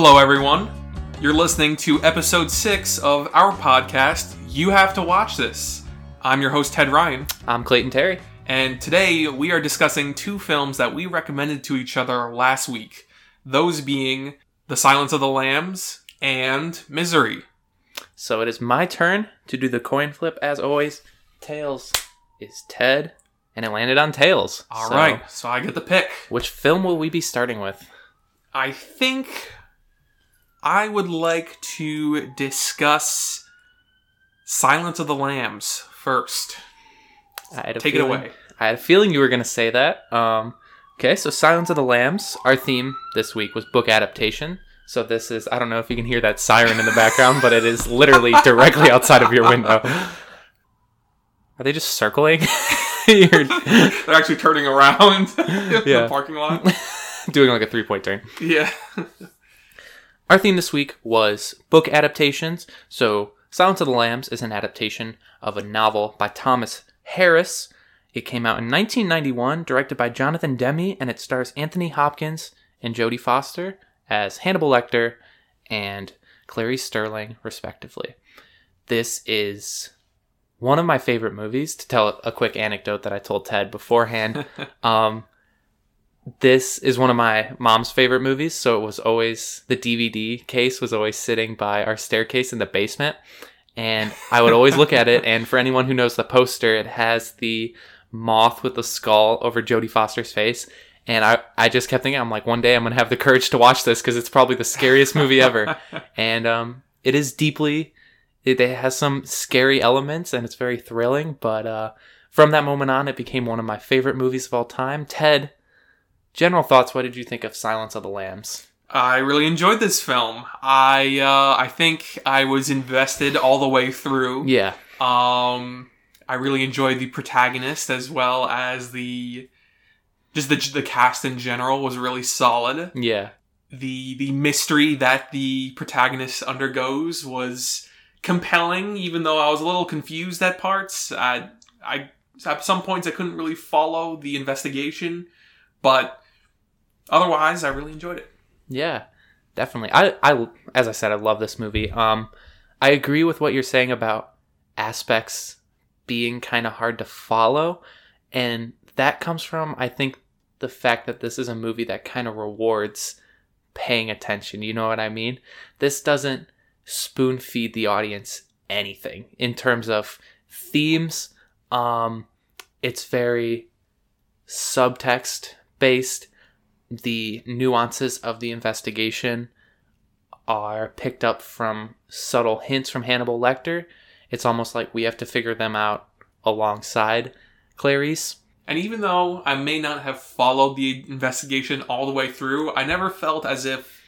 Hello, everyone. You're listening to episode six of our podcast, You Have to Watch This. I'm your host, Ted Ryan, I'm Clayton Terry. and today we are discussing two films that we recommended to each other last week. Those being The Silence of the Lambs and Misery. So it is my turn to do the coin flip as always. Tails is Ted, and it landed on Tails. All So, right, so I get the pick. Which film will we be starting with? I think I would like to discuss Silence of the Lambs first. I had a Take it away. I had a feeling you were going to say that. Um, okay, so Silence of the Lambs. Our theme this week was book adaptation. So this is, I don't know if you can hear that siren in the background, but it is literally directly outside of your window. Are they just circling? They're actually turning around in Yeah. the parking lot. doing like a three point turn. Yeah. Our theme this week was book adaptations. So, Silence of the Lambs is an adaptation of a novel by Thomas Harris. It came out in 1991, directed by Jonathan Demme, and it stars Anthony Hopkins and Jodie Foster as Hannibal Lecter and Clary Starling, respectively. This is one of my favorite movies. To tell a quick anecdote that I told Ted beforehand, um, this is one of my mom's favorite movies so it was always the dvd case was always sitting by our staircase in the basement and i would always look at it and for anyone who knows the poster it has the moth with the skull over jodie foster's face and I, I just kept thinking i'm like one day i'm gonna have the courage to watch this because it's probably the scariest movie ever. And um, it is deeply it, it has some scary elements and it's very thrilling but uh, from that moment on it became one of my favorite movies of all time. Ted general thoughts what did you think of silence of the lambs I really enjoyed this film. I uh, I think I was invested all the way through. yeah Um, I really enjoyed the protagonist as well as the just the the cast in general was really solid. yeah The the mystery that the protagonist undergoes was compelling, even though I was a little confused at parts. I I at some points I couldn't really follow the investigation, but otherwise I really enjoyed it. yeah definitely. I, I as i said i love this movie. Um i agree with what you're saying about aspects being kind of hard to follow and that comes from i think the fact that this is a movie that kind of rewards paying attention you know what i mean? This doesn't spoon feed the audience anything in terms of themes. Um it's very subtext based the nuances of the investigation are picked up from subtle hints from Hannibal Lecter. It's almost like we have to figure them out alongside Clarice. And even though I may not have followed the investigation all the way through, I never felt as if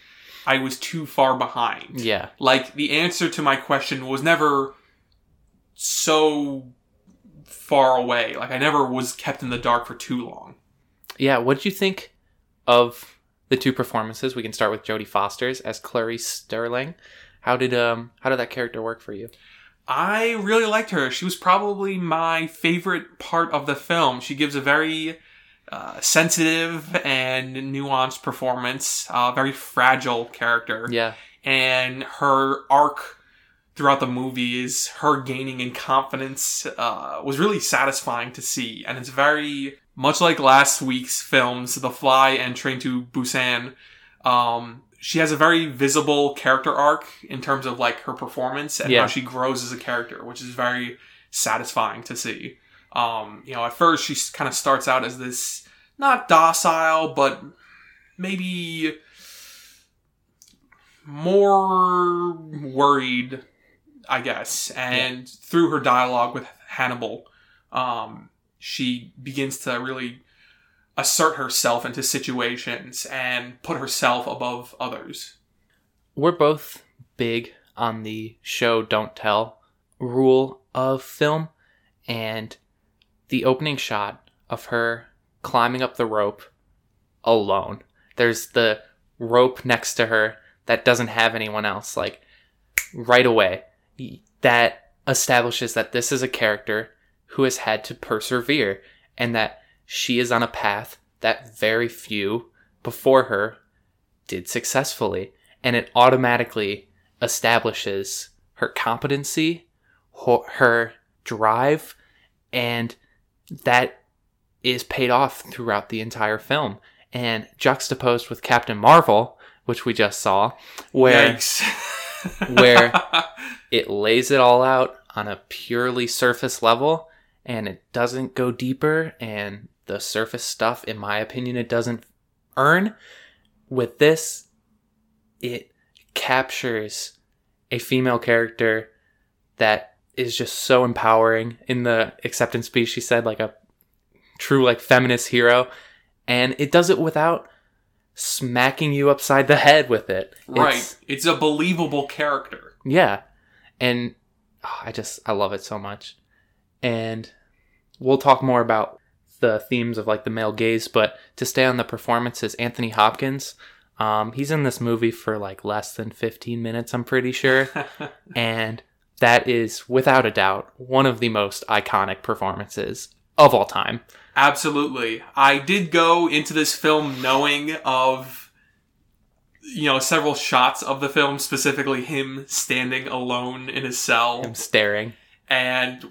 I was too far behind. Yeah. Like the answer to my question was never so far away. Like I never was kept in the dark for too long. Yeah, what did you think of the two performances? We can start with Jodie Foster's as Clarice Starling. How did um how did that character work for you? I really liked her. She was probably my favorite part of the film. She gives a very uh, sensitive and nuanced performance, uh, very fragile character. Yeah. and her arc throughout the movie is her gaining in confidence uh, was really satisfying to see and it's very much like last week's films the fly and train to busan um, she has a very visible character arc in terms of like her performance and Yeah. how she grows as a character which is very satisfying to see um, you know at first she kind of starts out as this not docile but maybe more worried, I guess. And through her dialogue with Hannibal, um, she begins to really assert herself into situations and put herself above others. we're both big on the show don't tell rule of film and the opening shot of her climbing up the rope alone there's the rope next to her that doesn't have anyone else like right away that establishes that this is a character who has had to persevere and that she is on a path that very few before her did successfully and it automatically establishes her competency, her drive, and that is paid off throughout the entire film. And juxtaposed with Captain Marvel, which we just saw, where where- it lays it all out on a purely surface level and it doesn't go deeper and the surface stuff in my opinion it doesn't earn with this it captures a female character that is just so empowering in the acceptance speech she said like a true like feminist hero and it does it without smacking you upside the head with it right. It's- It's, a believable character. yeah. And oh, I just I love it so much. And we'll talk more about the themes of like the male gaze, but to stay on the performances, Anthony Hopkins, um, he's in this movie for like less than 15 minutes, I'm pretty sure. and that is without a doubt one of the most iconic performances of all time. Absolutely. I did go into this film knowing of you know several shots of the film specifically him standing alone in his cell Him staring. and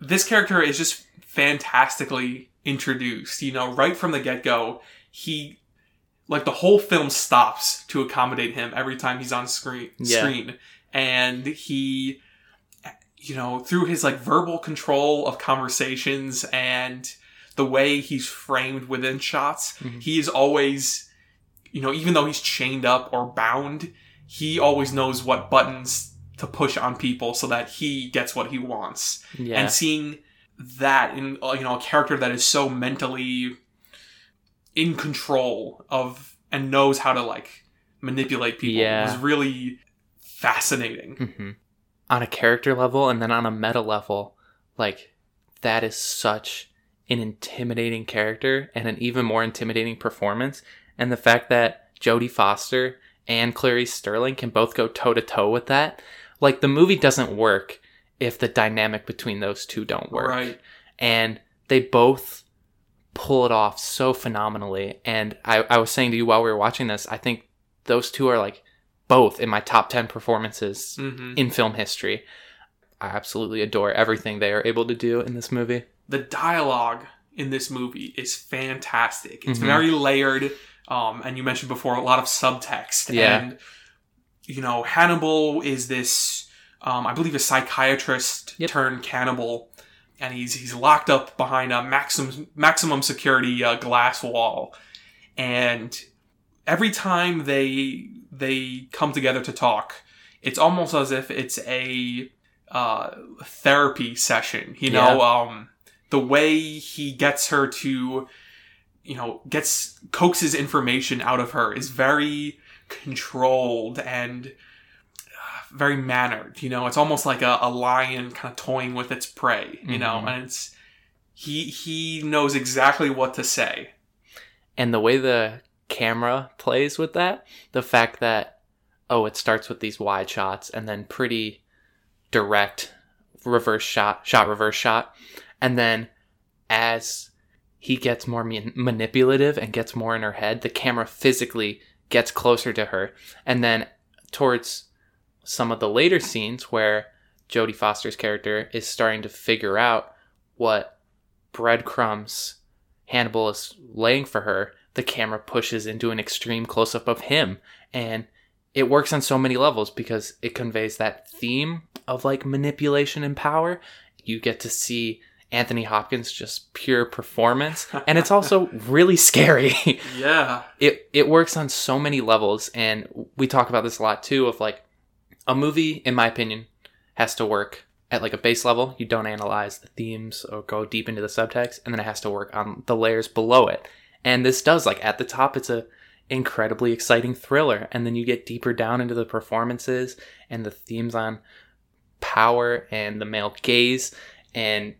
this character is just fantastically introduced you know right from the get-go he like the whole film stops to accommodate him every time he's on screen Yeah. screen and he you know through his like verbal control of conversations and the way he's framed within shots Mhm. he is always you know even though he's chained up or bound he always knows what buttons to push on people so that he gets what he wants Yeah. and seeing that in uh, you know a character that is so mentally in control of and knows how to like manipulate people Yeah. was really fascinating hmm On a character level and then on a meta level, like that is such an intimidating character and an even more intimidating performance. And the fact that Jodie Foster and Clarice Starling can both go toe to toe with that, like the movie doesn't work if the dynamic between those two don't work right and they both pull it off so phenomenally. And I, I was saying to you while we were watching this, I think those two are like both in my top 10 performances hmm in film history. I absolutely adore everything they are able to do in this movie. the dialogue in this movie is fantastic. It's Mhm. very layered, um, and you mentioned before a lot of subtext. Yeah. And you know, Hannibal is this, um, I believe, a psychiatrist Yep. turned cannibal, and he's he's locked up behind a maximum maximum security uh, glass wall, and every time they they come together to talk, it's almost as if it's a uh, therapy session. You know, um, the way he gets her to, you know, gets coaxes information out of her is very controlled and uh, very mannered. You know, it's almost like a, a lion kind of toying with its prey. You know, Mhm. and it's he he knows exactly what to say. And the way the camera plays with that, the fact that, oh, it starts with these wide shots and then pretty direct reverse shot, shot, reverse shot. And then as he gets more manipulative and gets more in her head, the camera physically gets closer to her. And then towards some of the later scenes where Jodie Foster's character is starting to figure out what breadcrumbs Hannibal is laying for her, the camera pushes into an extreme close up of him. And it works on so many levels because it conveys that theme of like manipulation and power. You get to see Anthony Hopkins just pure performance. And it's also really scary. Yeah. it it works on so many levels and we talk about this a lot too of like a movie in my opinion has to work at like a base level you don't analyze the themes or go deep into the subtext and then it has to work on the layers below it and this does like at the top it's a incredibly exciting thriller and then you get deeper down into the performances and the themes on power and the male gaze and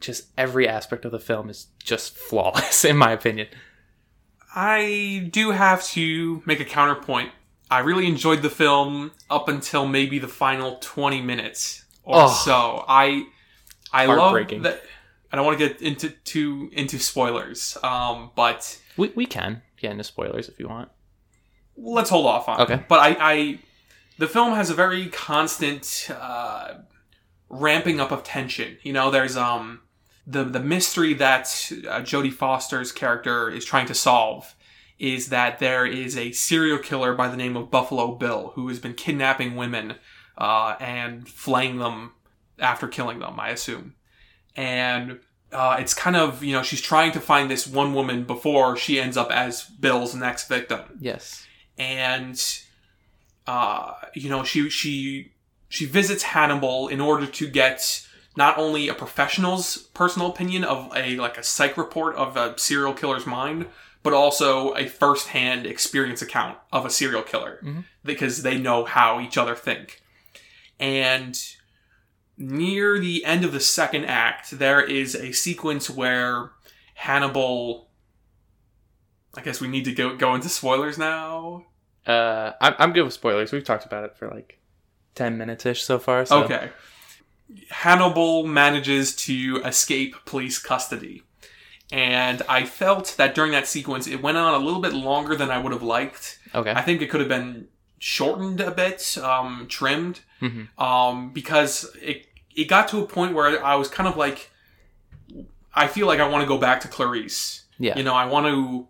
just every aspect of the film is just flawless in my opinion I do have to make a counterpoint. I really enjoyed the film up until maybe the final 20 minutes or Oh. so. I I love that I don't want to get into too into spoilers. Um but We, we can get into spoilers if you want. let's hold off on. Okay. It. But I, I, the film has a very constant uh, ramping up of tension. You know, there's um the the mystery that uh, Jodie Foster's character is trying to solve is that there is a serial killer by the name of Buffalo Bill who has been kidnapping women uh, and flaying them after killing them. I assume, and uh, it's kind of you know she's trying to find this one woman before she ends up as Bill's next victim Yes. and uh, you know she she she visits Hannibal in order to get not only a professional's personal opinion of a like a psych report of a serial killer's mind, but also a first-hand experience account of a serial killer Mhm. because they know how each other think. And near the end of the second act, there is a sequence where Hannibal. I guess we need to go go into spoilers now. Uh, I'm, I'm good with spoilers. We've talked about it for like 10 minutes ish so far. So. Okay. Hannibal manages to escape police custody. And I felt that during that sequence, it went on a little bit longer than I would have liked. Okay. I think it could have been shortened a bit, um, trimmed, hmm um, because it it got to a point where I was kind of like, I feel like I want to go back to Clarice. Yeah. You know, I want to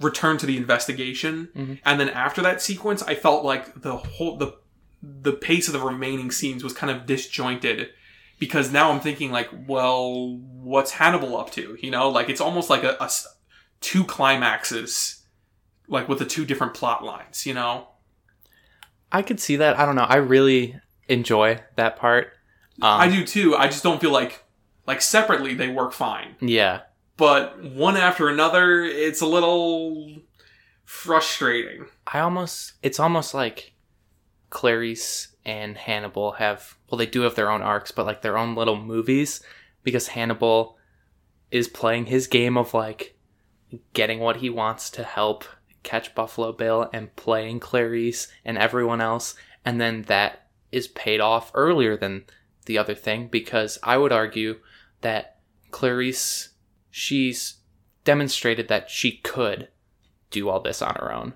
return to the investigation, Mhm. and then after that sequence, I felt like the whole the the pace of the remaining scenes was kind of disjointed because now I'm thinking like, well, what's Hannibal up to? You know, like it's almost like a two climaxes, like with the two different plot lines. You know, I could see that. I don't know. I really enjoy that part. Um, I do too. I just don't feel like like separately they work fine, Yeah. but one after another, it's a little frustrating. I almost it's almost like Clarice and Hannibal have well they do have their own arcs but like their own little movies because Hannibal is playing his game of like getting what he wants to help catch Buffalo Bill and playing Clarice and everyone else and then that is paid off earlier than the other thing because I would argue that Clarice she's demonstrated that she could do all this on her own.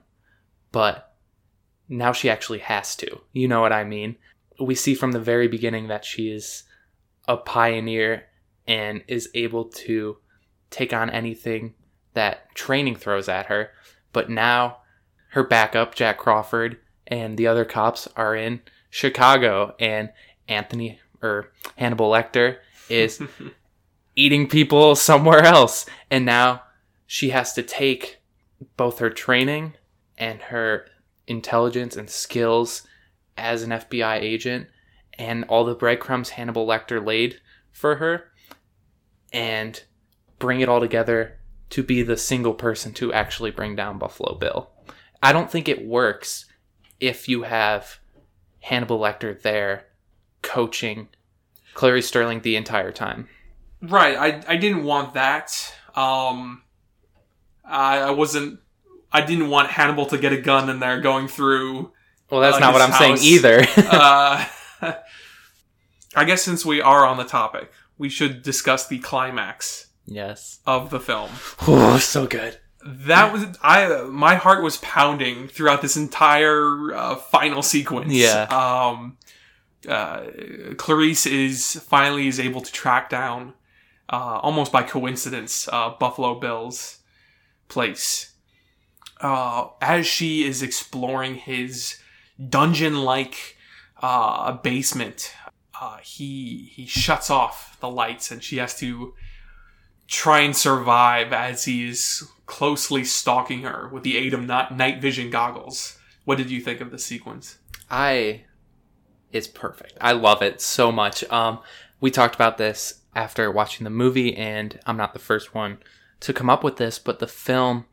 But now she actually has to. You know what I mean? We see from the very beginning that she is a pioneer and is able to take on anything that training throws at her. But now her backup, Jack Crawford, and the other cops are in Chicago, and Anthony or Hannibal Lecter is eating people somewhere else. And now she has to take both her training and her intelligence and skills as an FBI agent and all the breadcrumbs Hannibal Lecter laid for her and bring it all together to be the single person to actually bring down Buffalo Bill. I don't think it works if you have Hannibal Lecter there coaching Clarice Starling the entire time. Right. I I didn't want that. Um, I I wasn't. I didn't want Hannibal to get a gun in there going through. Well, that's Uh, not what I'm saying either. Uh, I guess since we are on the topic, we should discuss the climax yes. of the film. Oh, so good. That was I. My heart was pounding throughout this entire uh, final sequence. Yeah. Um, uh, Clarice is finally is able to track down, uh, almost by coincidence, uh, Buffalo Bill's place. Uh, as she is exploring his dungeon-like uh, basement, uh, he he shuts off the lights, and she has to try and survive as he is closely stalking her with the aid of not night vision goggles. What did you think of the sequence? I it's perfect. I love it so much. Um we talked about this after watching the movie and I'm not the first one to come up with this, but the film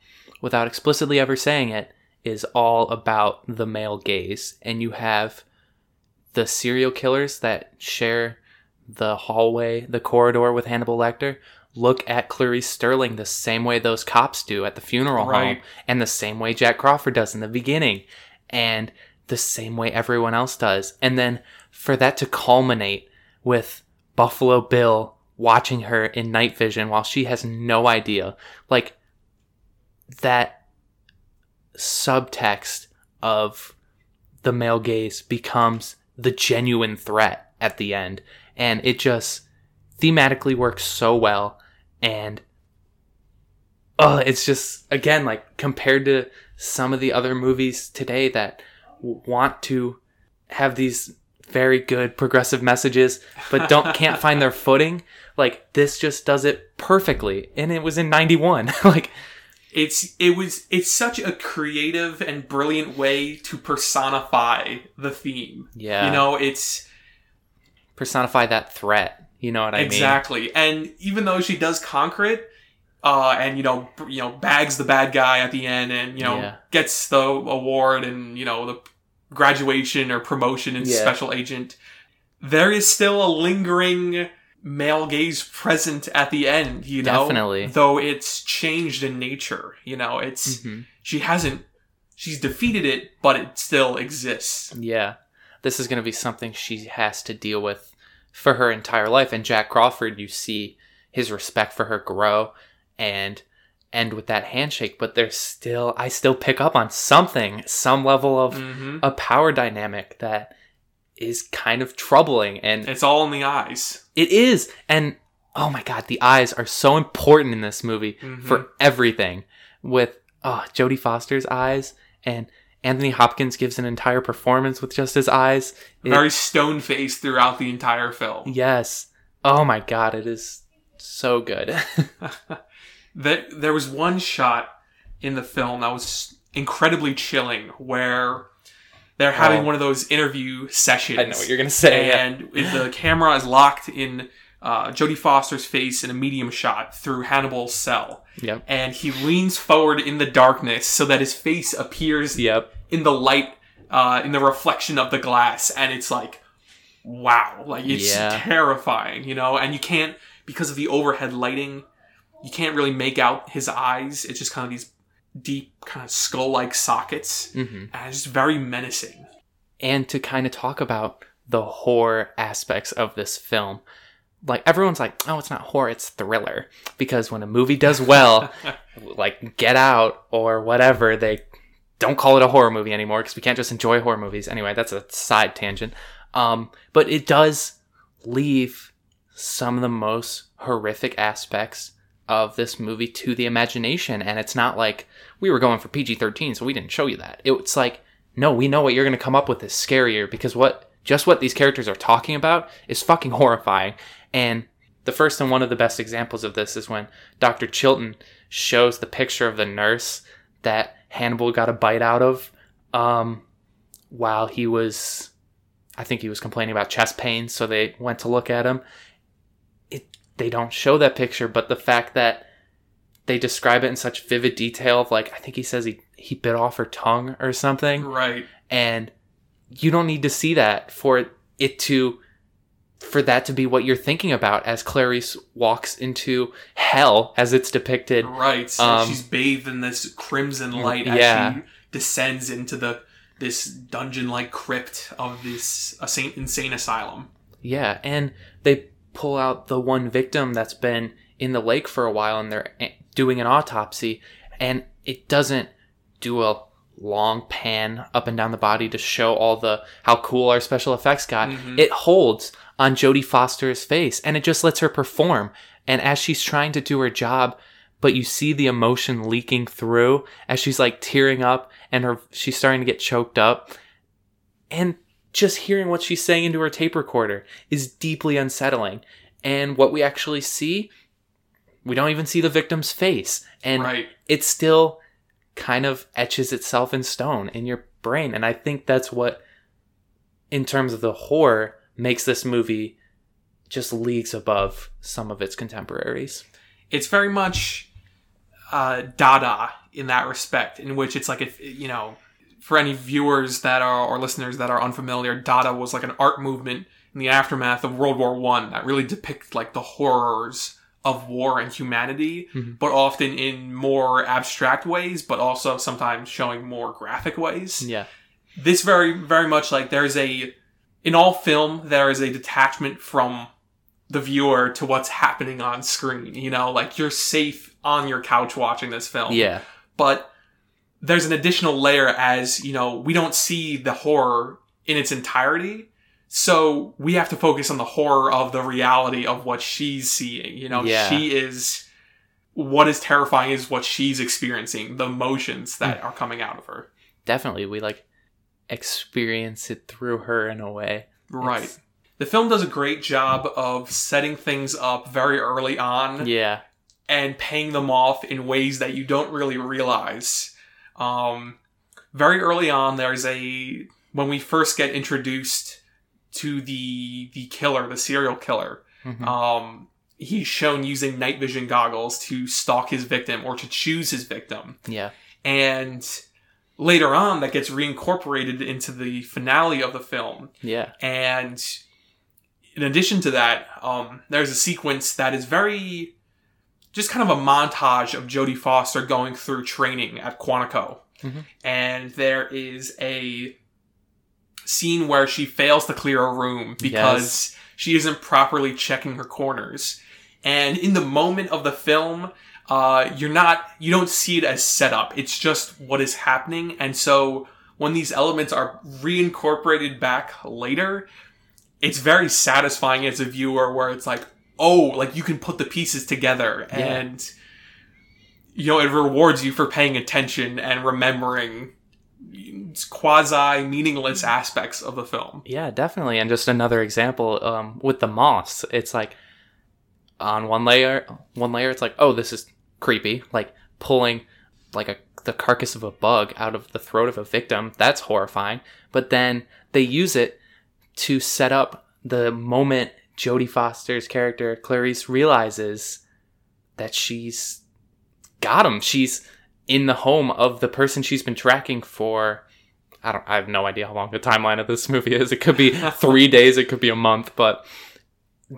without explicitly ever saying it is all about the male gaze and you have the serial killers that share the hallway, the corridor with Hannibal Lecter look at Clarice Starling the same way those cops do at the funeral Right. home and the same way Jack Crawford does in the beginning and the same way everyone else does. And then for that to culminate with Buffalo Bill watching her in night vision while she has no idea, like that subtext of the male gaze becomes the genuine threat at the end. And it just thematically works so well. And oh, it's just, again, like compared to some of the other movies today that want to have these very good progressive messages but don't can't find their footing like this just does it perfectly and it was in 91 like it's it was it's such a creative and brilliant way to personify the theme. Yeah. You know, it's personify that threat. You know what I exactly. mean? Exactly. And even though she does conquer it, uh, and you know, you know, bags the bad guy at the end, and you know, Yeah. gets the award and you know the graduation or promotion and Yeah. special agent. There is still a lingering male gaze present at the end. You know, Definitely. though it's changed in nature. You know, it's Mhm. she hasn't she's defeated it, but it still exists. Yeah. This is going to be something she has to deal with for her entire life. And Jack Crawford, you see his respect for her grow and end with that handshake. But there's still, I still pick up on something, some level of hmm a power dynamic that is kind of troubling. And It's all in the eyes. it is. And oh my God, the eyes are so important in this movie Mhm. for everything. With oh, Jodie Foster's eyes and Anthony Hopkins gives an entire performance with just his eyes. It- Very stone faced throughout the entire film. yes. Oh my god, it is so good. That there was one shot in the film that was incredibly chilling, where they're having one of those interview sessions. I know what you're gonna say. yeah. and the camera is locked in uh, Jodie Foster's face in a medium shot through Hannibal's cell, Yep. and he leans forward in the darkness so that his face appears Yep. in the light, uh, in the reflection of the glass, and it's like, wow, like it's Yeah. terrifying, you know. And you can't because of the overhead lighting, you can't really make out his eyes. It's just kind of these deep, kind of skull-like sockets, hmm and it's just very menacing. And to kind of talk about the horror aspects of this film. Like everyone's like, oh, it's not horror, it's thriller. Because when a movie does well, like Get Out or whatever, they don't call it a horror movie anymore because we can't just enjoy horror movies. Anyway, that's a side tangent. Um, but it does leave some of the most horrific aspects of this movie to the imagination. And it's not like we were going for PG 13, so we didn't show you that. It's like, no, we know what you're going to come up with is scarier because what just what these characters are talking about is fucking horrifying. And the first and one of the best examples of this is when Dr. Chilton shows the picture of the nurse that Hannibal got a bite out of um, while he was, I think he was complaining about chest pain, so they went to look at him. They don't show that picture, but the fact that they describe it in such vivid detail of like, I think he says he, he bit off her tongue or something Right. and you don't need to see that for it to for that to be what you're thinking about as Clarice walks into hell as it's depicted. Right. So Um, she's bathed in this crimson light as she descends into the this dungeon-like crypt of this insane asylum. Yeah, and they pull out the one victim that's been in the lake for a while and they're doing an autopsy and it doesn't do a long pan up and down the body to show all the how cool our special effects got. Mhm. It holds on Jodie Foster's face and it just lets her perform. And as she's trying to do her job, but you see the emotion leaking through as she's like tearing up and her she's starting to get choked up. And just hearing what she's saying into her tape recorder is deeply unsettling. And what we actually see, we don't even see the victim's face. And right. it still kind of etches itself in stone in your brain. And I think that's what, in terms of the horror, makes this movie just leagues above some of its contemporaries. It's very much uh, Dada in that respect, in which it's like if you know, for any viewers that are or listeners that are unfamiliar, Dada was like an art movement in the aftermath of World War One that really depicts like the horrors of war and humanity, Mhm. but often in more abstract ways, but also sometimes showing more graphic ways. Yeah. this very very much like there's a in all film there is a detachment from the viewer to what's happening on screen you know like you're safe on your couch watching this film Yeah. but there's an additional layer as, you know, we don't see the horror in its entirety. So we have to focus on the horror of the reality of what she's seeing. You know, Yeah. she is what is terrifying is what she's experiencing, the emotions that hmm. are coming out of her. Definitely, we like experience it through her in a way. Right. It's- The film does a great job of setting things up very early on Yeah. and paying them off in ways that you don't really realize. Um, very early on, there's a when we first get introduced to the the killer, the serial killer. Mhm. Um, he's shown using night vision goggles to stalk his victim or to choose his victim, yeah. and later on, that gets reincorporated into the finale of the film. Yeah. And in addition to that, um, there's a sequence that is very just kind of a montage of Jodie Foster going through training at Quantico. Mhm. And there is a scene where she fails to clear a room because she isn't properly checking her corners. And in the moment of the film, uh, you're not, you don't see it as setup. It's just what is happening. And so when these elements are reincorporated back later, it's very satisfying as a viewer where it's like, oh, like you can put the pieces together Yeah. and you know, it rewards you for paying attention and remembering quasi meaningless aspects of the film. Yeah, definitely. And just another example um, with the moths, it's like on one layer, one layer, it's like, oh, this is creepy, like pulling like a the carcass of a bug out of the throat of a victim. That's horrifying. But then they use it to set up the moment Jodie Foster's character Clarice realizes that she's got him. She's in the home of the person she's been tracking for I don't I have no idea how long the timeline of this movie is. It could be 3 days, it could be a month, but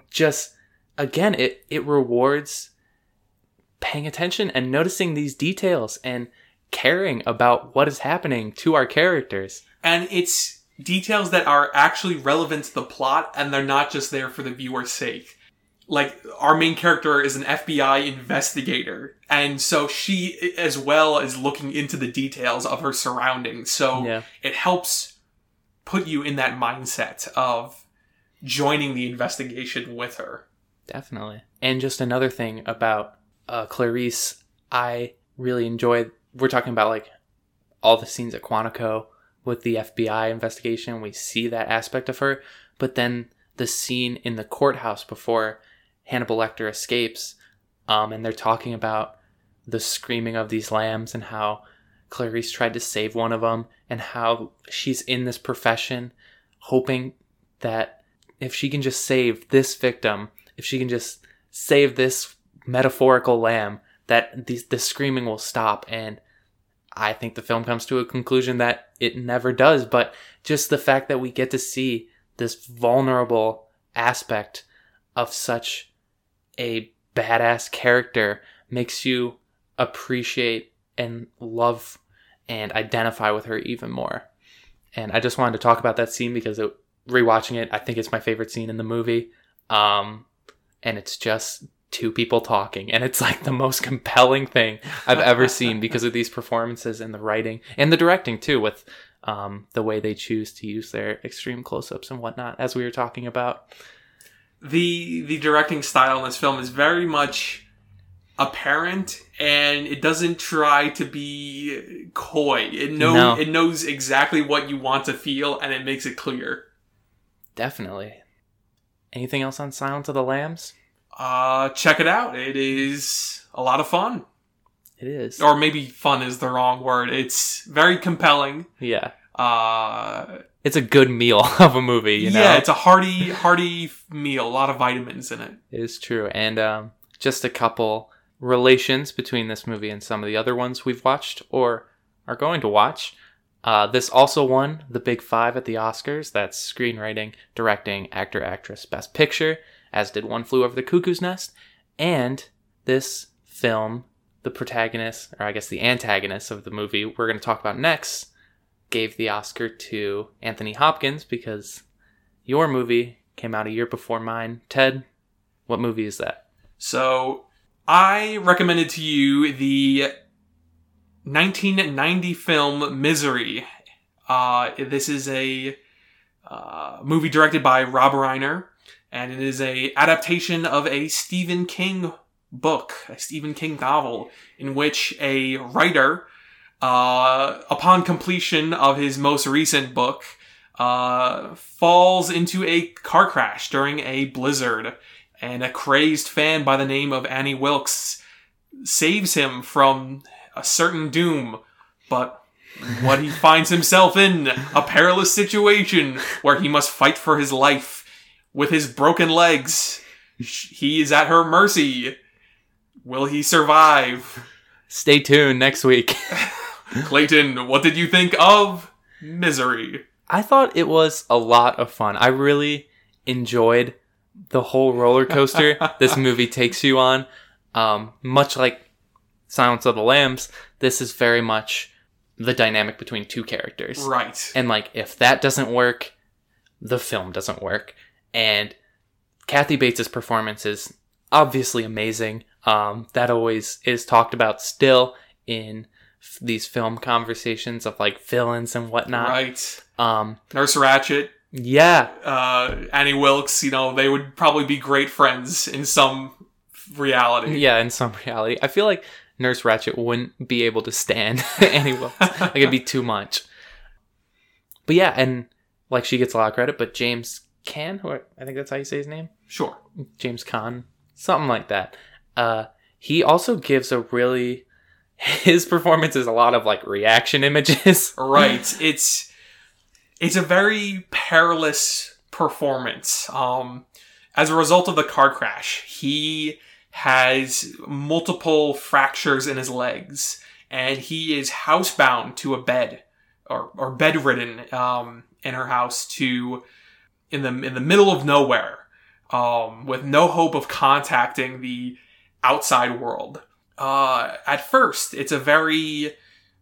just again it it rewards paying attention and noticing these details and caring about what is happening to our characters. And it's details that are actually relevant to the plot and they're not just there for the viewer's sake. Like, our main character is an FBI investigator, and so she, as well, is looking into the details of her surroundings. So Yeah. it helps put you in that mindset of joining the investigation with her. Definitely. And just another thing about uh, Clarice, I really enjoyed. We're talking about like all the scenes at Quantico with the FBI investigation. We see that aspect of her, but then the scene in the courthouse before Hannibal Lecter escapes, um, and they're talking about the screaming of these lambs and how Clarice tried to save one of them, and how she's in this profession, hoping that if she can just save this victim, if she can just save this metaphorical lamb, that the, the screaming will stop. And I think the film comes to a conclusion that it never does. But just the fact that we get to see this vulnerable aspect of such a badass character makes you appreciate and love and identify with her even more. And I just wanted to talk about that scene because it, rewatching it, I think it's my favorite scene in the movie. Um, and it's just two people talking, and it's like the most compelling thing I've ever seen because of these performances and the writing and the directing too, with um, the way they choose to use their extreme close-ups and whatnot, as we were talking about. the the directing style in this film is very much apparent and it doesn't try to be coy it know No. it knows exactly what you want to feel and it makes it clear Definitely. Anything else on Silence of the Lambs? Uh check it out it is a lot of fun It is. or maybe fun is the wrong word it's very compelling yeah. uh It's a good meal of a movie, you know? yeah it's a hearty hearty meal a lot of vitamins in it It is true. And um, just a couple relations between this movie and some of the other ones we've watched or are going to watch. Uh, this also won the Big Five at the Oscars. That's screenwriting, directing, actor, actress, best picture, as did One Flew Over the Cuckoo's Nest. And this film, the protagonist, or I guess the antagonist of the movie we're going to talk about next, gave the Oscar to Anthony Hopkins because your movie came out a year before mine. Ted, what movie is that? So I recommended to you the 1990 film Misery. Uh, this is a uh, movie directed by Rob Reiner, and it is a adaptation of a Stephen King book, a Stephen King novel, in which a writer, uh, upon completion of his most recent book, uh, falls into a car crash during a blizzard, and a crazed fan by the name of Annie Wilkes saves him from a certain doom, but what he finds himself in a perilous situation where he must fight for his life with his broken legs. He is at her mercy. Will he survive? Stay tuned next week. Clayton, what did you think of Misery? I thought it was a lot of fun. I really enjoyed the whole roller coaster this movie takes you on. Um, much like Silence of the Lambs, this is very much the dynamic between two characters. Right. And like if that doesn't work, the film doesn't work. And Kathy Bates' performance is obviously amazing. Um, that always is talked about still in f- these film conversations of like villains and whatnot. Right. Um, Nurse Ratched, yeah, uh, Annie Wilkes, you know, they would probably be great friends in some reality. yeah. In some reality, I feel like Nurse Ratched wouldn't be able to stand Annie Wilkes. like it'd be too much. But yeah, and like she gets a lot of credit, but James Can, or I think that's how you say his name. Sure. James Caan, something like that. Uh, he also gives a really his performance is a lot of like reaction images. Right. It's it's a very perilous performance. Um as a result of the car crash, he has multiple fractures in his legs and he is housebound to a bed or, or bedridden um, in her house to in the in the middle of nowhere um, with no hope of contacting the outside world. Uh, at first, it's a very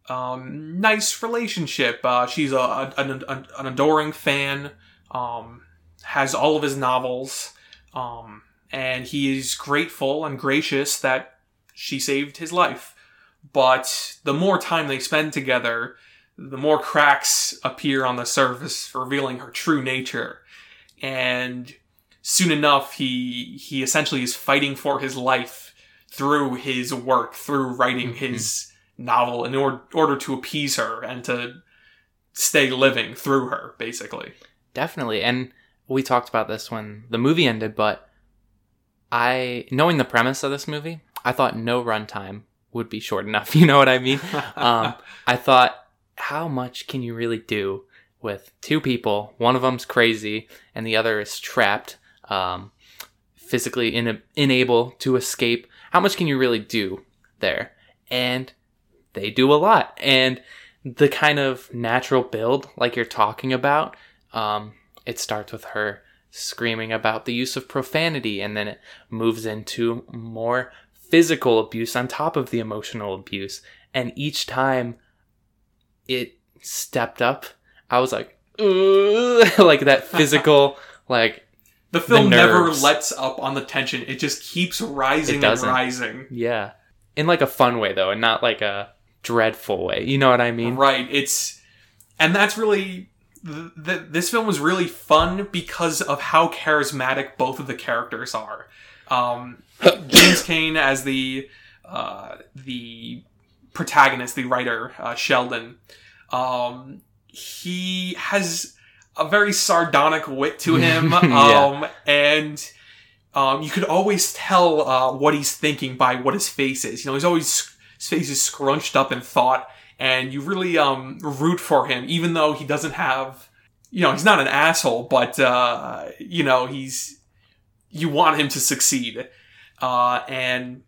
um, nice relationship. Uh, she's a, a- an, an, adoring fan, um, has all of his novels, um, and he is grateful and gracious that she saved his life. But the more time they spend together, the more cracks appear on the surface, revealing her true nature. And soon enough, he he essentially is fighting for his life through his work, through writing his novel in or- order to appease her and to stay living through her, basically. Definitely. And we talked about this when the movie ended, but I, knowing the premise of this movie, I thought no runtime would be short enough. You know what I mean? um, I thought, how much can you really do with two people? One of them's crazy, and the other is trapped, um, physically in- unable to escape. How much can you really do there? And they do a lot. And the kind of natural build, like you're talking about, um, it starts with her screaming about the use of profanity, and then it moves into more physical abuse on top of the emotional abuse. And each time it stepped up, I was like, like that physical, like, The film never lets up on the tension. It just keeps rising and rising. yeah. In like a fun way, though, and not like a dreadful way. You know what I mean? Right. It's and that's really th- th- this film was really fun because of how charismatic both of the characters are. Um, James Kane as the uh, the protagonist, the writer uh, Sheldon. Um, he has a very sardonic wit to him, Yeah. um, and um, you could always tell uh, what he's thinking by what his face is. You know, he's always his face is scrunched up in thought, and you really um, root for him, even though he doesn't have. You know, he's not an asshole, but uh, you know he's. You want him to succeed, uh, and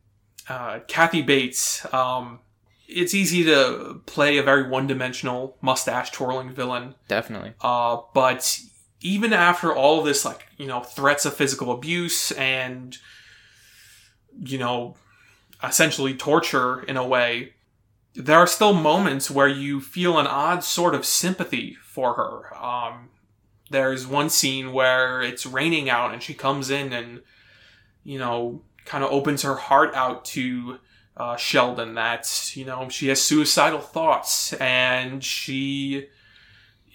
uh, Kathy Bates. Um, it's easy to play a very one-dimensional mustache twirling villain Definitely. uh, but even after all of this, like, you know, threats of physical abuse and, you know, essentially torture in a way, there are still moments where you feel an odd sort of sympathy for her. Um, there's one scene where it's raining out and she comes in and, you know, kind of opens her heart out to uh, Sheldon that you know she has suicidal thoughts and she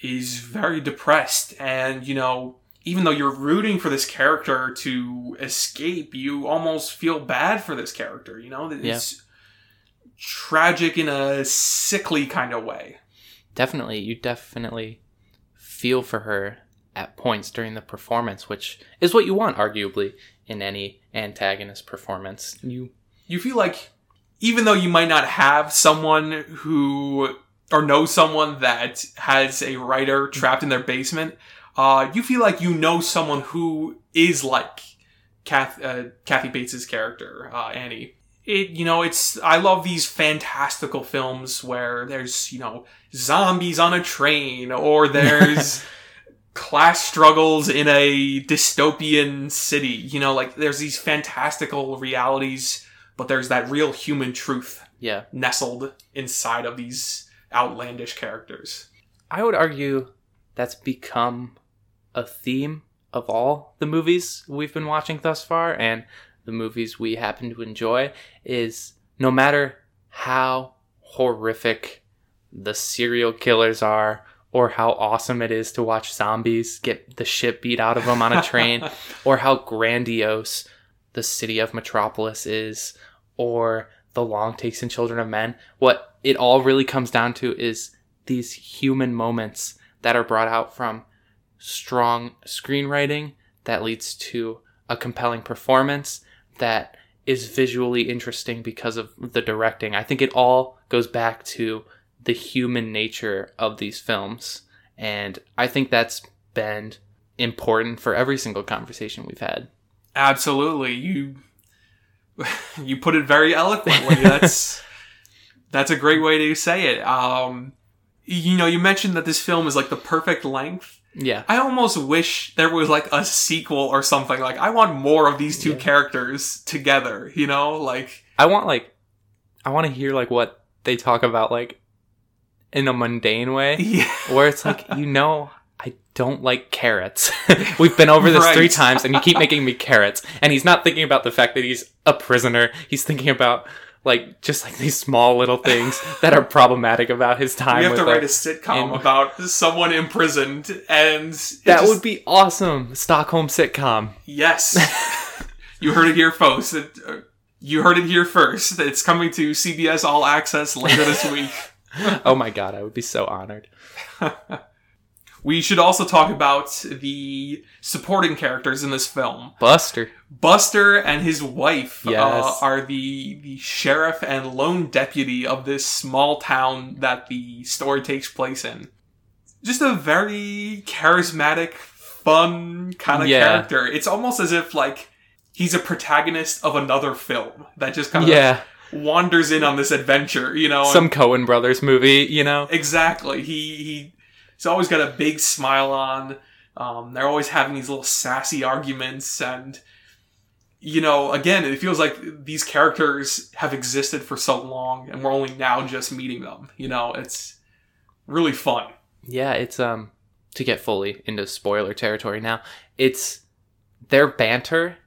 is very depressed. And you know even though you're rooting for this character to escape you almost feel bad for this character you know? It's tragic in a sickly kind of way. Definitely. You definitely feel for her at points during the performance which is what you want arguably in any antagonist performance. You you feel like even though you might not have someone who or know someone that has a writer trapped in their basement, uh, you feel like you know someone who is like Kath, uh, Kathy Bates's character, uh, Annie. It, you know, it's, I love these fantastical films where there's, you know, zombies on a train or there's class struggles in a dystopian city. You know, like there's these fantastical realities, but there's that real human truth yeah nestled inside of these outlandish characters. I would argue that's become a theme of all the movies we've been watching thus far and the movies we happen to enjoy is no matter how horrific the serial killers are or how awesome it is to watch zombies get the shit beat out of them on a train or how grandiose the city of metropolis is or the long takes in children of men what it all really comes down to is these human moments that are brought out from strong screenwriting that leads to a compelling performance that is visually interesting because of the directing. I think it all goes back to the human nature of these films. And I think that's been important for every single conversation we've had. Absolutely. You you put it very eloquently. That's that's a great way to say it. Um you know, you mentioned that this film is like the perfect length. Yeah. I almost wish there was like a sequel or something. Like I want more of these two Yeah. characters together, you know? Like I want like I want to hear like what they talk about like in a mundane way yeah. where it's like, you know, I don't like carrots. We've been over this three times and you keep making me carrots. And he's not thinking about the fact that he's a prisoner. He's thinking about like just like these small little things that are problematic about his time We have to write a sitcom in- about someone imprisoned and that just- would be awesome. Stockholm sitcom. Yes. you heard it here first. It, uh, you heard it here first. It's coming to CBS All Access later this week. Oh my god, I would be so honored. We should also talk about the supporting characters in this film. Buster. Buster and his wife uh, are the the sheriff and lone deputy of this small town that the story takes place in. Just a very charismatic, fun kind of Yeah. character. It's almost as if like he's a protagonist of another film that just kind of Yeah. wanders in on this adventure. You know, Some Coen Brothers movie, you know? Exactly. He he he's always got a big smile on. Um, they're always having these little sassy arguments, and you know, again, it feels like these characters have existed for so long, and we're only now just meeting them. You know, it's really fun. Yeah, it's um to get fully into spoiler territory now. It's their banter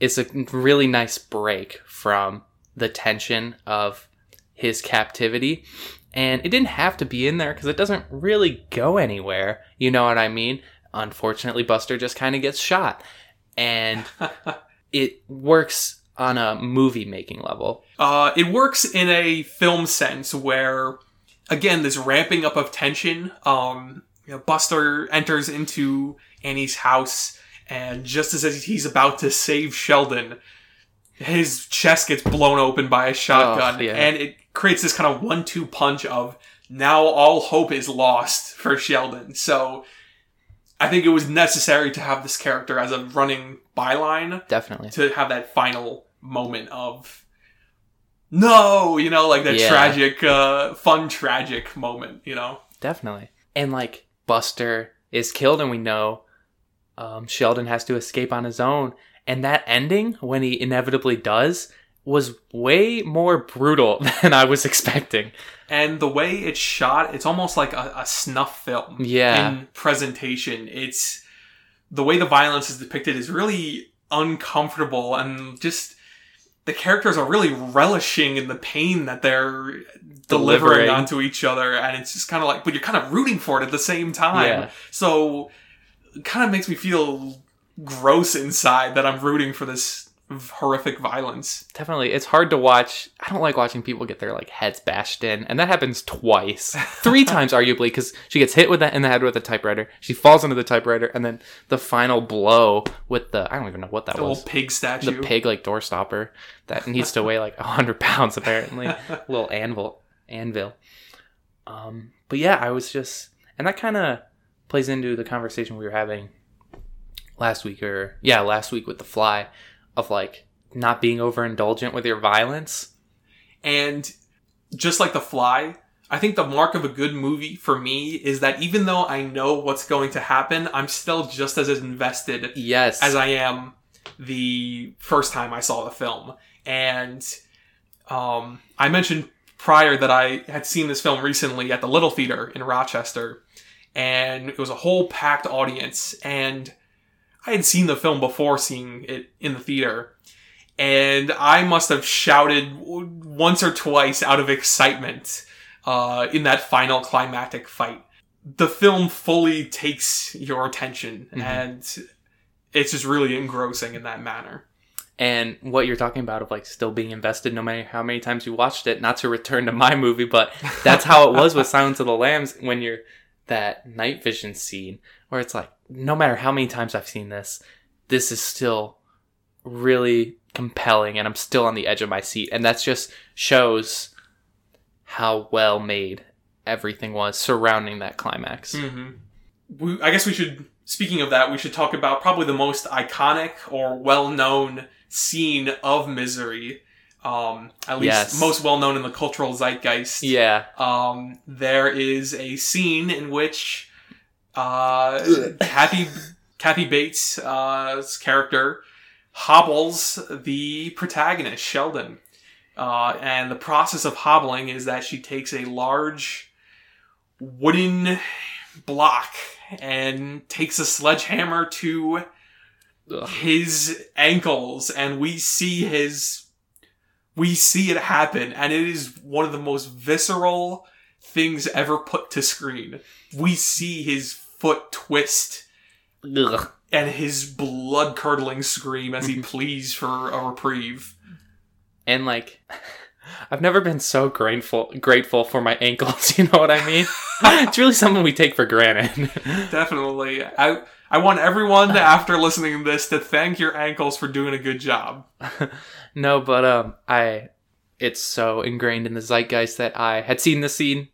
is a really nice break from the tension of his captivity. And it didn't have to be in there because it doesn't really go anywhere. You know what I mean? Unfortunately, Buster just kind of gets shot. And it works on a movie making level. Uh, it works in a film sense where, again, this ramping up of tension. Um, you know, Buster enters into Annie's house, and just as he's about to save Sheldon, his chest gets blown open by a shotgun, Oh, yeah. and it creates this kind of one-two punch of now all hope is lost for Sheldon. So. I think it was necessary to have this character as a running byline Definitely. to have that final moment of no, you know, like that Yeah. tragic, uh, fun, tragic moment, you know? Definitely. And like Buster is killed, and we know um, Sheldon has to escape on his own. And that ending, when he inevitably does, was way more brutal than I was expecting. And the way it's shot, it's almost like a, a snuff film Yeah. in presentation. It's the way the violence is depicted is really uncomfortable and just the characters are really relishing in the pain that they're delivering, Delivering. onto each other, and it's just kind of like, but you're kind of rooting for it at the same time. Yeah. So, it kind of makes me feel gross inside that I'm rooting for this horrific violence. Definitely, it's hard to watch. I don't like watching people get their like heads bashed in, and that happens twice, three times arguably, because she gets hit with that in the head with a typewriter. She falls into the typewriter, and then the final blow with the I don't even know what that The was. little pig statue. The pig like door stopper that needs to weigh like hundred pounds apparently. little anvil, anvil. Um, but yeah, I was just, and that kind of plays into the conversation we were having last week, or yeah, last week with the fly, of like not being overindulgent with your violence. And just like The Fly, I think the mark of a good movie for me is that even though I know what's going to happen, I'm still just as invested Yes, as I am the first time I saw the film. And um, I mentioned prior that I had seen this film recently at the Little Theater in Rochester, and it was a whole packed audience. And I had seen the film before seeing it in the theater, and I must have shouted once or twice out of excitement uh, in that final climactic fight. The film fully takes your attention, Mhm. and it's just really engrossing in that manner. and what you're talking about of like still being invested no matter how many times you watched it not to return to my movie but that's how it was with silence of the lambs when you're that night vision scene where it's like no matter how many times i've seen this this is still really compelling and i'm still on the edge of my seat and that's just shows how well made everything was surrounding that climax hmm We, I guess we should. Speaking of that, we should talk about probably the most iconic or well-known scene of Misery. Um, at least Yes. most well-known in the cultural zeitgeist. yeah Um, there is a scene in which uh, Kathy Kathy Bates' uh, character hobbles the protagonist Sheldon, uh, and the process of hobbling is that she takes a large wooden block and takes a sledgehammer to Ugh. his ankles and we see his we see it happen and it is one of the most visceral things ever put to screen we see his foot twist Ugh. and his blood curdling scream as he pleads for a reprieve and like I've never been so grateful grateful for my ankles. You know what I mean? it's really something we take for granted. definitely i i want everyone after listening to this to thank your ankles for doing a good job no, but um, I it's so ingrained in the zeitgeist that I had seen the scene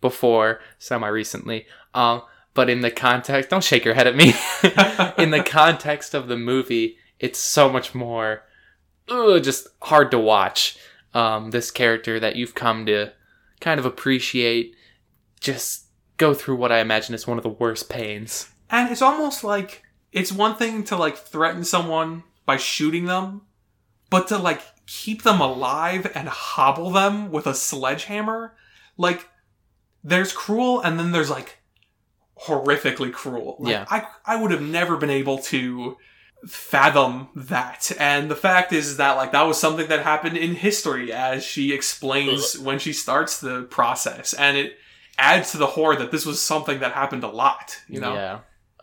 before semi recently. Um, but in the context, don't shake your head at me. in the context of the movie, it's so much more ugh, just hard to watch. Um, this character that you've come to kind of appreciate just go through what I imagine is one of the worst pains. And it's almost like it's one thing to like threaten someone by shooting them, but to like keep them alive and hobble them with a sledgehammer, like there's cruel and then there's like horrifically cruel. Like, Yeah. I I would have never been able to fathom that. And the fact is that like that was something that happened in history as she explains when she starts the process and it adds to the horror that this was something that happened a lot, you know. Yeah.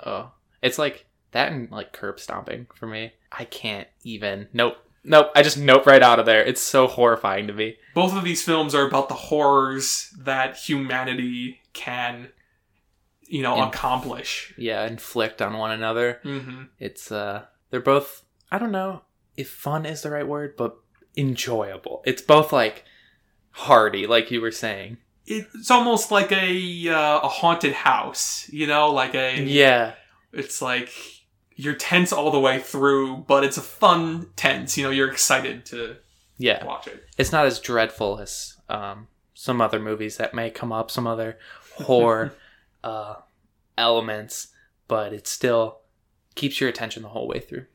Oh, it's like that and like curb stomping for me. I can't even. Nope. Nope. I just nope right out of there. It's so horrifying to me. both of these films are about the horrors that humanity can you know In- accomplish Yeah, inflict on one another. hmm It's uh, they're both. I don't know if fun is the right word, but enjoyable. It's both like hardy, like you were saying. it's almost like a uh, a haunted house you know like a Yeah. it's like you're tense all the way through but it's a fun tense you know you're excited to Yeah. watch it it's not as dreadful as um, some other movies that may come up, some other horror uh, elements, but it still keeps your attention the whole way through.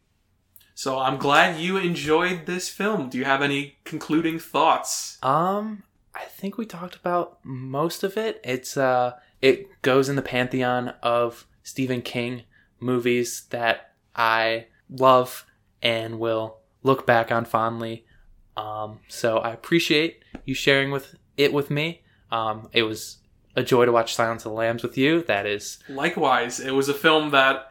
so i'm glad you enjoyed this film do you have any concluding thoughts Um, I think we talked about most of it. It's uh, it goes in the pantheon of Stephen King movies that I love and will look back on fondly. Um, so I appreciate you sharing with it with me. Um, it was a joy to watch Silence of the Lambs with you. That is, Likewise, it was a film that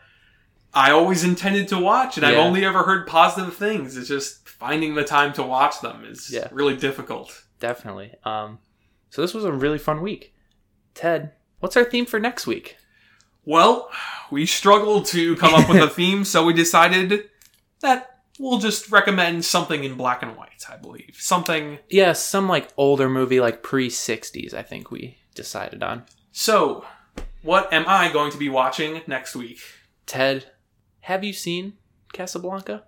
I always intended to watch, and I've only ever heard positive things. It's just finding the time to watch them is Yeah. really difficult. definitely. Um, so this was a really fun week. Ted, what's our theme for next week? Well, we struggled to come up with a theme, so we decided that we'll just recommend something in black and white, I believe. Something. Yeah, some like older movie, like pre '60s. I think we decided on. So, what am I going to be watching next week? Ted, have you seen Casablanca?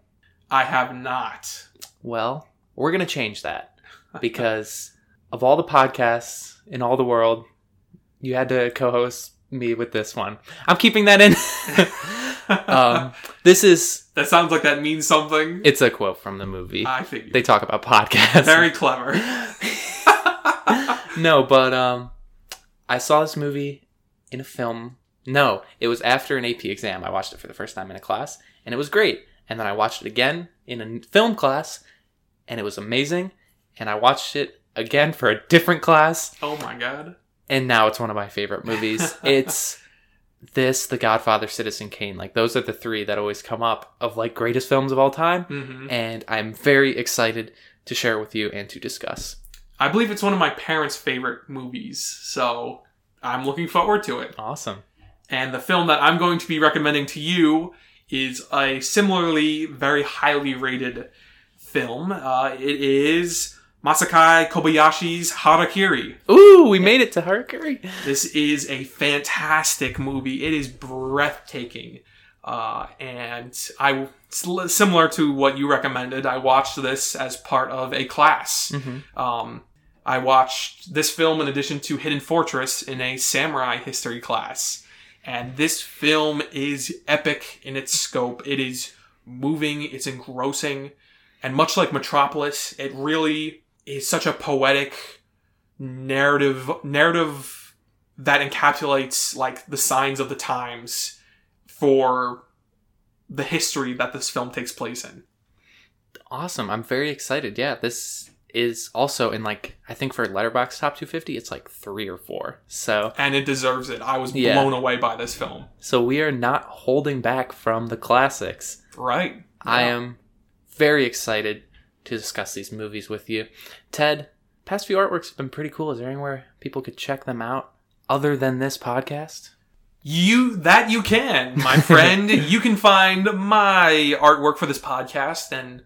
I have not. Well, we're going to change that because of all the podcasts in all the world, you had to co host me with this one. I'm keeping that in. um, this is, that sounds like that means something. it's a quote from the movie. I figured. They talk about podcasts. Very clever. no, but um, I saw this movie in a film. No, it was after an AP exam. I watched it for the first time in a class, and it was great. And then I watched it again in a film class, and it was amazing. And I watched it again for a different class, Oh my god. and now it's one of my favorite movies. it's this, The Godfather, Citizen Kane. Like those are the three that always come up of like greatest films of all time, hmm and I'm very excited to share it with you and to discuss. I believe it's one of my parents' favorite movies, so I'm looking forward to it. Awesome. And the film that I'm going to be recommending to you is a similarly very highly rated film. Uh, it is Masaki Kobayashi's Harakiri. Ooh, we made it to Harakiri. This is a fantastic movie. It is breathtaking. Uh, and I, similar to what you recommended, I watched this as part of a class. Mm-hmm. Um, I watched this film in addition to Hidden Fortress in a samurai history class. And this film is epic in its scope. It is moving, it's engrossing, and much like Metropolis, it really is such a poetic narrative narrative that encapsulates like the signs of the times for the history that this film takes place in. Awesome. I'm very excited. Yeah, this is also in like I think for Letterboxd Top 250, it's like three or four. So And it deserves it. I was Yeah. blown away by this film. so we are not holding back from the classics. Right. I am very excited to discuss these movies with you. Ted, past few artworks have been pretty cool. Is there anywhere people could check them out other than this podcast? You that you can, my friend. you can find my artwork for this podcast and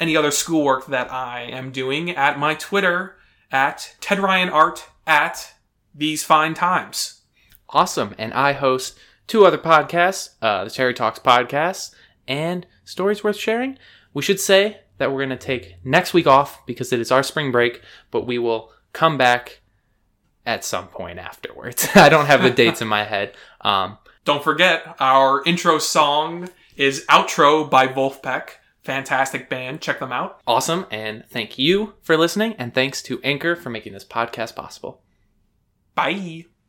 any other schoolwork that I am doing at my Twitter at Ted Ryan Art at these fine times. Awesome. And I host two other podcasts, uh, the Terry Talks podcast and Stories Worth Sharing. We should say that we're going to take next week off because it is our spring break, but we will come back at some point afterwards. I don't have the dates in my head. Um, Don't forget, our intro song is Outro by Wolfpack. Fantastic band. Check them out. awesome. And thank you for listening. And thanks to Anchor for making this podcast possible. Bye.